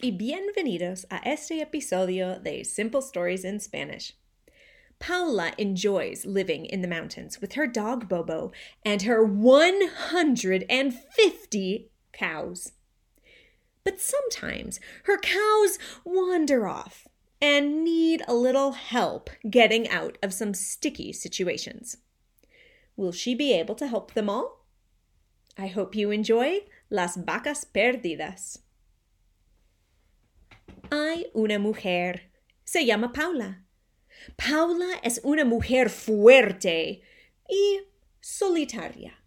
y bienvenidos a este episodio de Simple Stories in Spanish. Paula enjoys living in the mountains with her dog Bobo and her 150 cows. But sometimes her cows wander off and need a little help getting out of some sticky situations. Will she be able to help them all? I hope you enjoy Las Vacas Perdidas. Hay una mujer. Se llama Paula. Paula es una mujer fuerte y solitaria.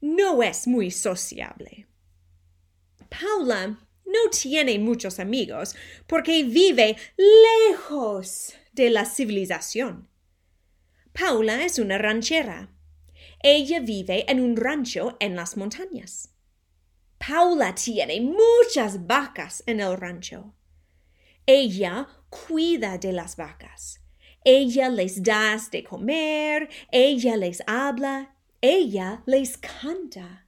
No es muy sociable. Paula no tiene muchos amigos porque vive lejos de la civilización. Paula es una ranchera. Ella vive en un rancho en las montañas. Paula tiene muchas vacas en el rancho. Ella cuida de las vacas. Ella les da de comer, ella les habla, ella les canta.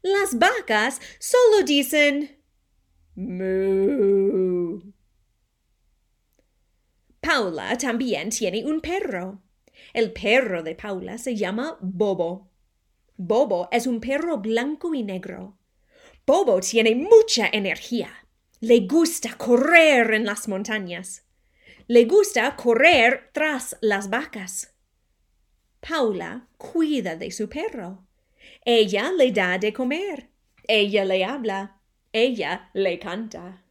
Las vacas solo dicen moo. Paula también tiene un perro. El perro de Paula se llama Bobo. Bobo es un perro blanco y negro. Bobo tiene mucha energía. Le gusta correr en las montañas. Le gusta correr tras las vacas. Paula cuida de su perro. Ella le da de comer. Ella le habla. Ella le canta.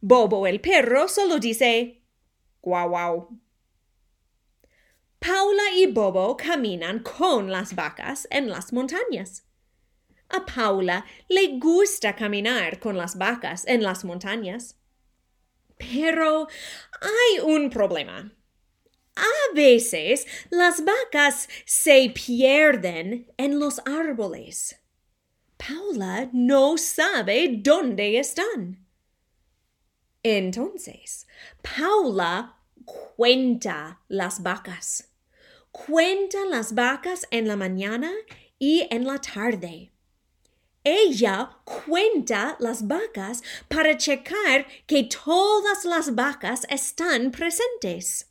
Bobo el perro solo dice guau guau. Paula y Bobo caminan con las vacas en las montañas. A Paula le gusta caminar con las vacas en las montañas. Pero hay un problema. A veces las vacas se pierden en los árboles. Paula no sabe dónde están. Entonces, Paula cuenta las vacas. Cuenta las vacas en la mañana y en la tarde. Ella cuenta las vacas para checar que todas las vacas están presentes.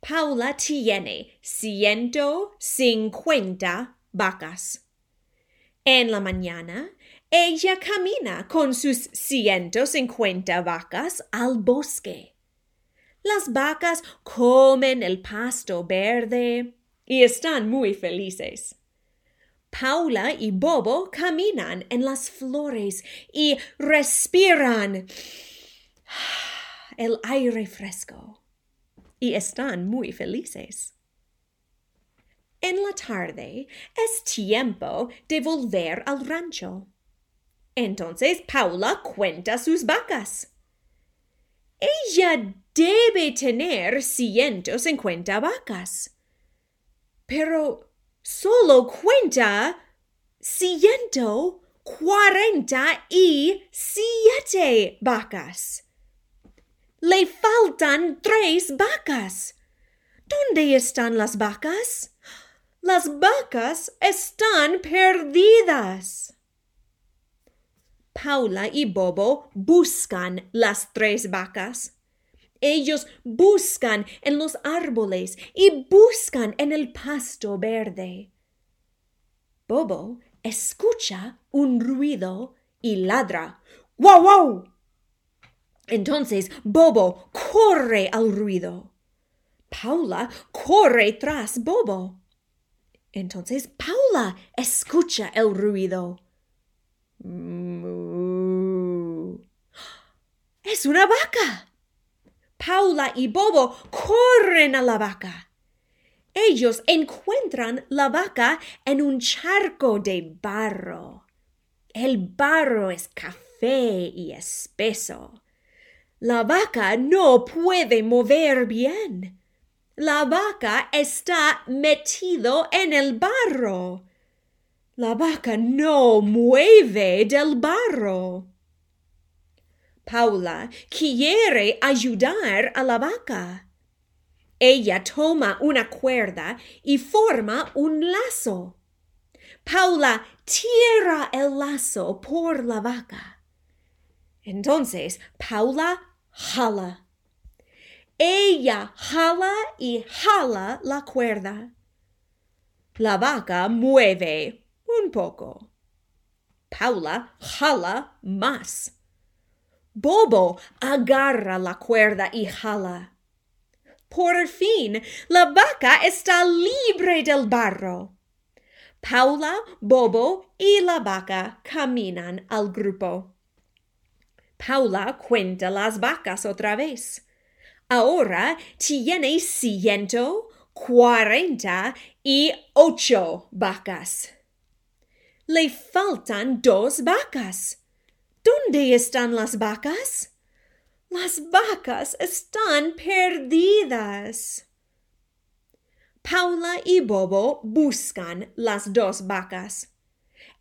Paula tiene ciento cincuenta vacas. En la mañana, ella camina con sus ciento cincuenta vacas al bosque. Las vacas comen el pasto verde y están muy felices. Paula y Bobo caminan en las flores y respiran el aire fresco y están muy felices. En la tarde es tiempo de volver al rancho. Entonces Paula cuenta sus vacas. Ella debe tener ciento cincuenta vacas. Pero solo cuenta ciento cuarenta y siete vacas. Le faltan tres vacas. ¿Dónde están las vacas? Las vacas están perdidas. Paula y Bobo buscan las tres vacas. Ellos buscan en los árboles y buscan en el pasto verde. Bobo escucha un ruido y ladra. ¡Wow, wow! Entonces Bobo corre al ruido. Paula corre tras Bobo. Entonces Paula escucha el ruido. Es una vaca. Paula y Bobo corren a la vaca. Ellos encuentran la vaca en un charco de barro. El barro es café y espeso. La vaca no puede mover bien. La vaca está metido en el barro. La vaca no mueve del barro. Paula quiere ayudar a la vaca. Ella toma una cuerda y forma un lazo. Paula tira el lazo por la vaca. Entonces Paula jala. Ella jala y jala la cuerda. La vaca mueve un poco. Paula jala más. Bobo agarra la cuerda y jala. Por fin, la vaca está libre del barro. Paula, Bobo y la vaca caminan al grupo. Paula cuenta las vacas otra vez. Ahora tiene ciento cuarenta y ocho vacas. Le faltan dos vacas. ¿Dónde están las vacas? Las vacas están perdidas. Paula y Bobo buscan las dos vacas.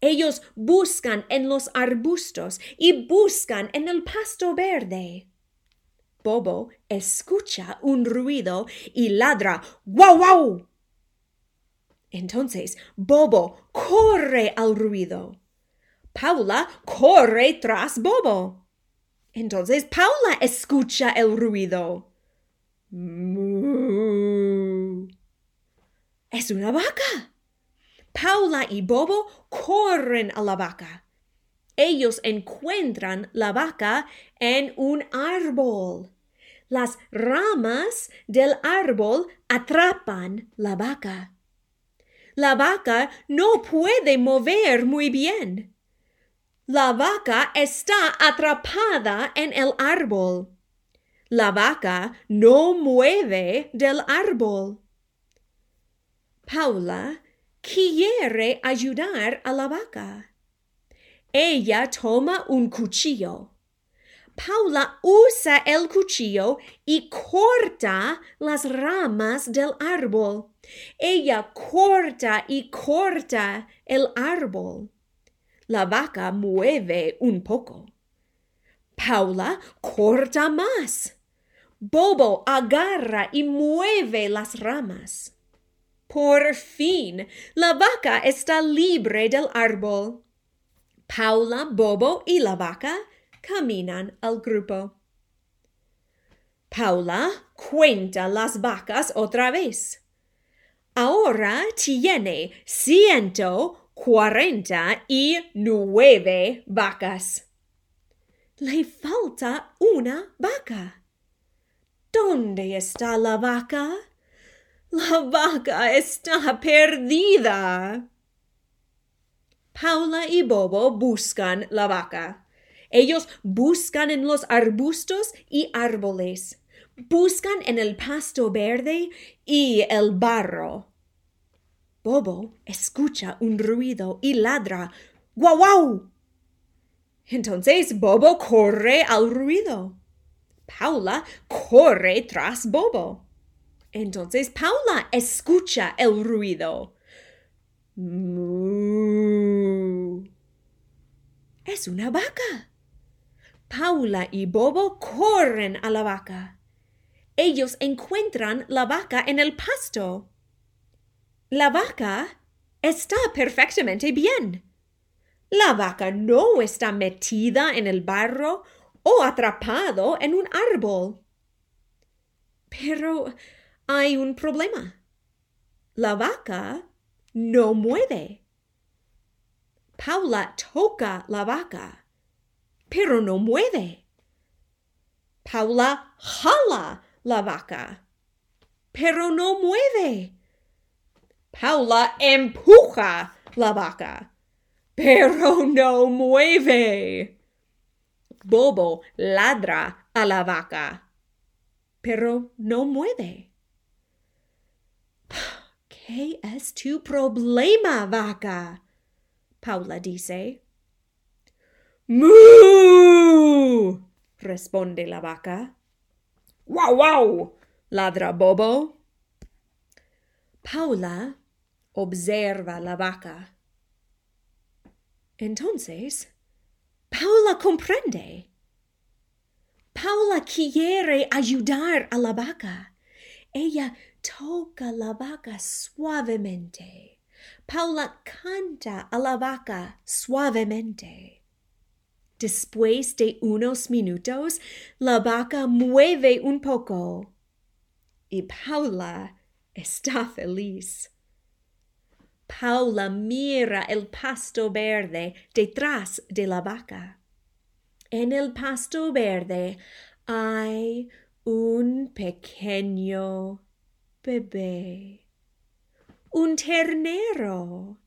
Ellos buscan en los arbustos y buscan en el pasto verde. Bobo escucha un ruido y ladra ¡Guau, guau! Entonces Bobo corre al ruido. Paula corre tras Bobo. Entonces Paula escucha el ruido. Es una vaca. Paula y Bobo corren a la vaca. Ellos encuentran la vaca en un árbol. Las ramas del árbol atrapan la vaca. La vaca no puede mover muy bien. La vaca está atrapada en el árbol. La vaca no mueve del árbol. Paula quiere ayudar a la vaca. Ella toma un cuchillo. Paula usa el cuchillo y corta las ramas del árbol. Ella corta y corta el árbol. La vaca mueve un poco. Paula corta más. Bobo agarra y mueve las ramas. Por fin, la vaca está libre del árbol. Paula, Bobo y la vaca caminan al grupo. Paula cuenta las vacas otra vez. Ahora tiene ciento cuarenta y nueve vacas. Le falta una vaca. ¿Dónde está la vaca? La vaca está perdida. Paula y Bobo buscan la vaca. Ellos buscan en los arbustos y árboles. Buscan en el pasto verde y el barro. Bobo escucha un ruido y ladra ¡Guau, guau! Entonces Bobo corre al ruido. Paula corre tras Bobo. Entonces Paula escucha el ruido. Es una vaca. Paula y Bobo corren a la vaca. Ellos encuentran la vaca en el pasto. La vaca está perfectamente bien. La vaca no está metida en el barro o atrapado en un árbol. Pero hay un problema. La vaca no mueve. Paula toca la vaca, pero no mueve. Paula jala la vaca, pero no mueve. Paula empuja la vaca, pero no mueve. Bobo ladra a la vaca, pero no mueve. ¿Qué es tu problema, vaca? Paula dice. ¡Mu! responde la vaca. ¡Wow, wow! ladra Bobo. Paula observa la vaca. Entonces, Paula comprende. Paula quiere ayudar a la vaca. Ella toca la vaca suavemente. Paula canta a la vaca suavemente. Después de unos minutos, la vaca mueve un poco. Y Paula está feliz. Paula mira el pasto verde detrás de la vaca. En el pasto verde hay un pequeño bebé, un ternero.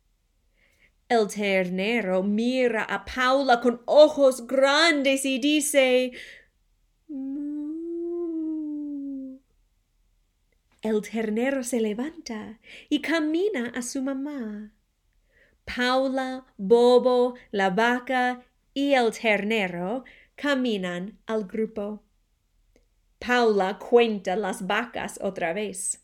El ternero mira a Paula con ojos grandes y dice, El ternero se levanta y camina a su mamá. Paula, Bobo, la vaca y el ternero caminan al grupo. Paula cuenta las vacas otra vez.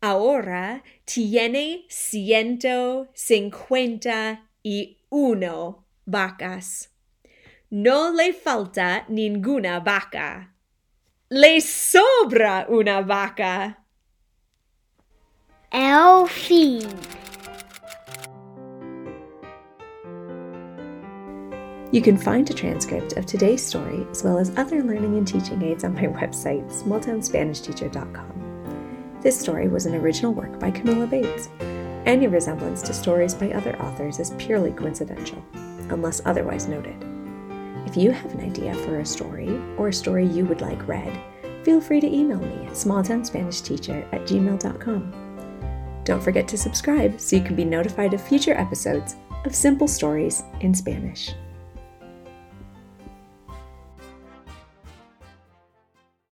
Ahora tiene ciento cincuenta y uno vacas. No le falta ninguna vaca. Le sobra una vaca. El fin. You can find a transcript of today's story as well as other learning and teaching aids on my website, smalltownspanishteacher.com. This story was an original work by Camilla Bates. Any resemblance to stories by other authors is purely coincidental, unless otherwise noted. If you have an idea for a story or a story you would like read, feel free to email me at smalltownspanishteacher at gmail.com. Don't forget to subscribe so you can be notified of future episodes of Simple Stories in Spanish.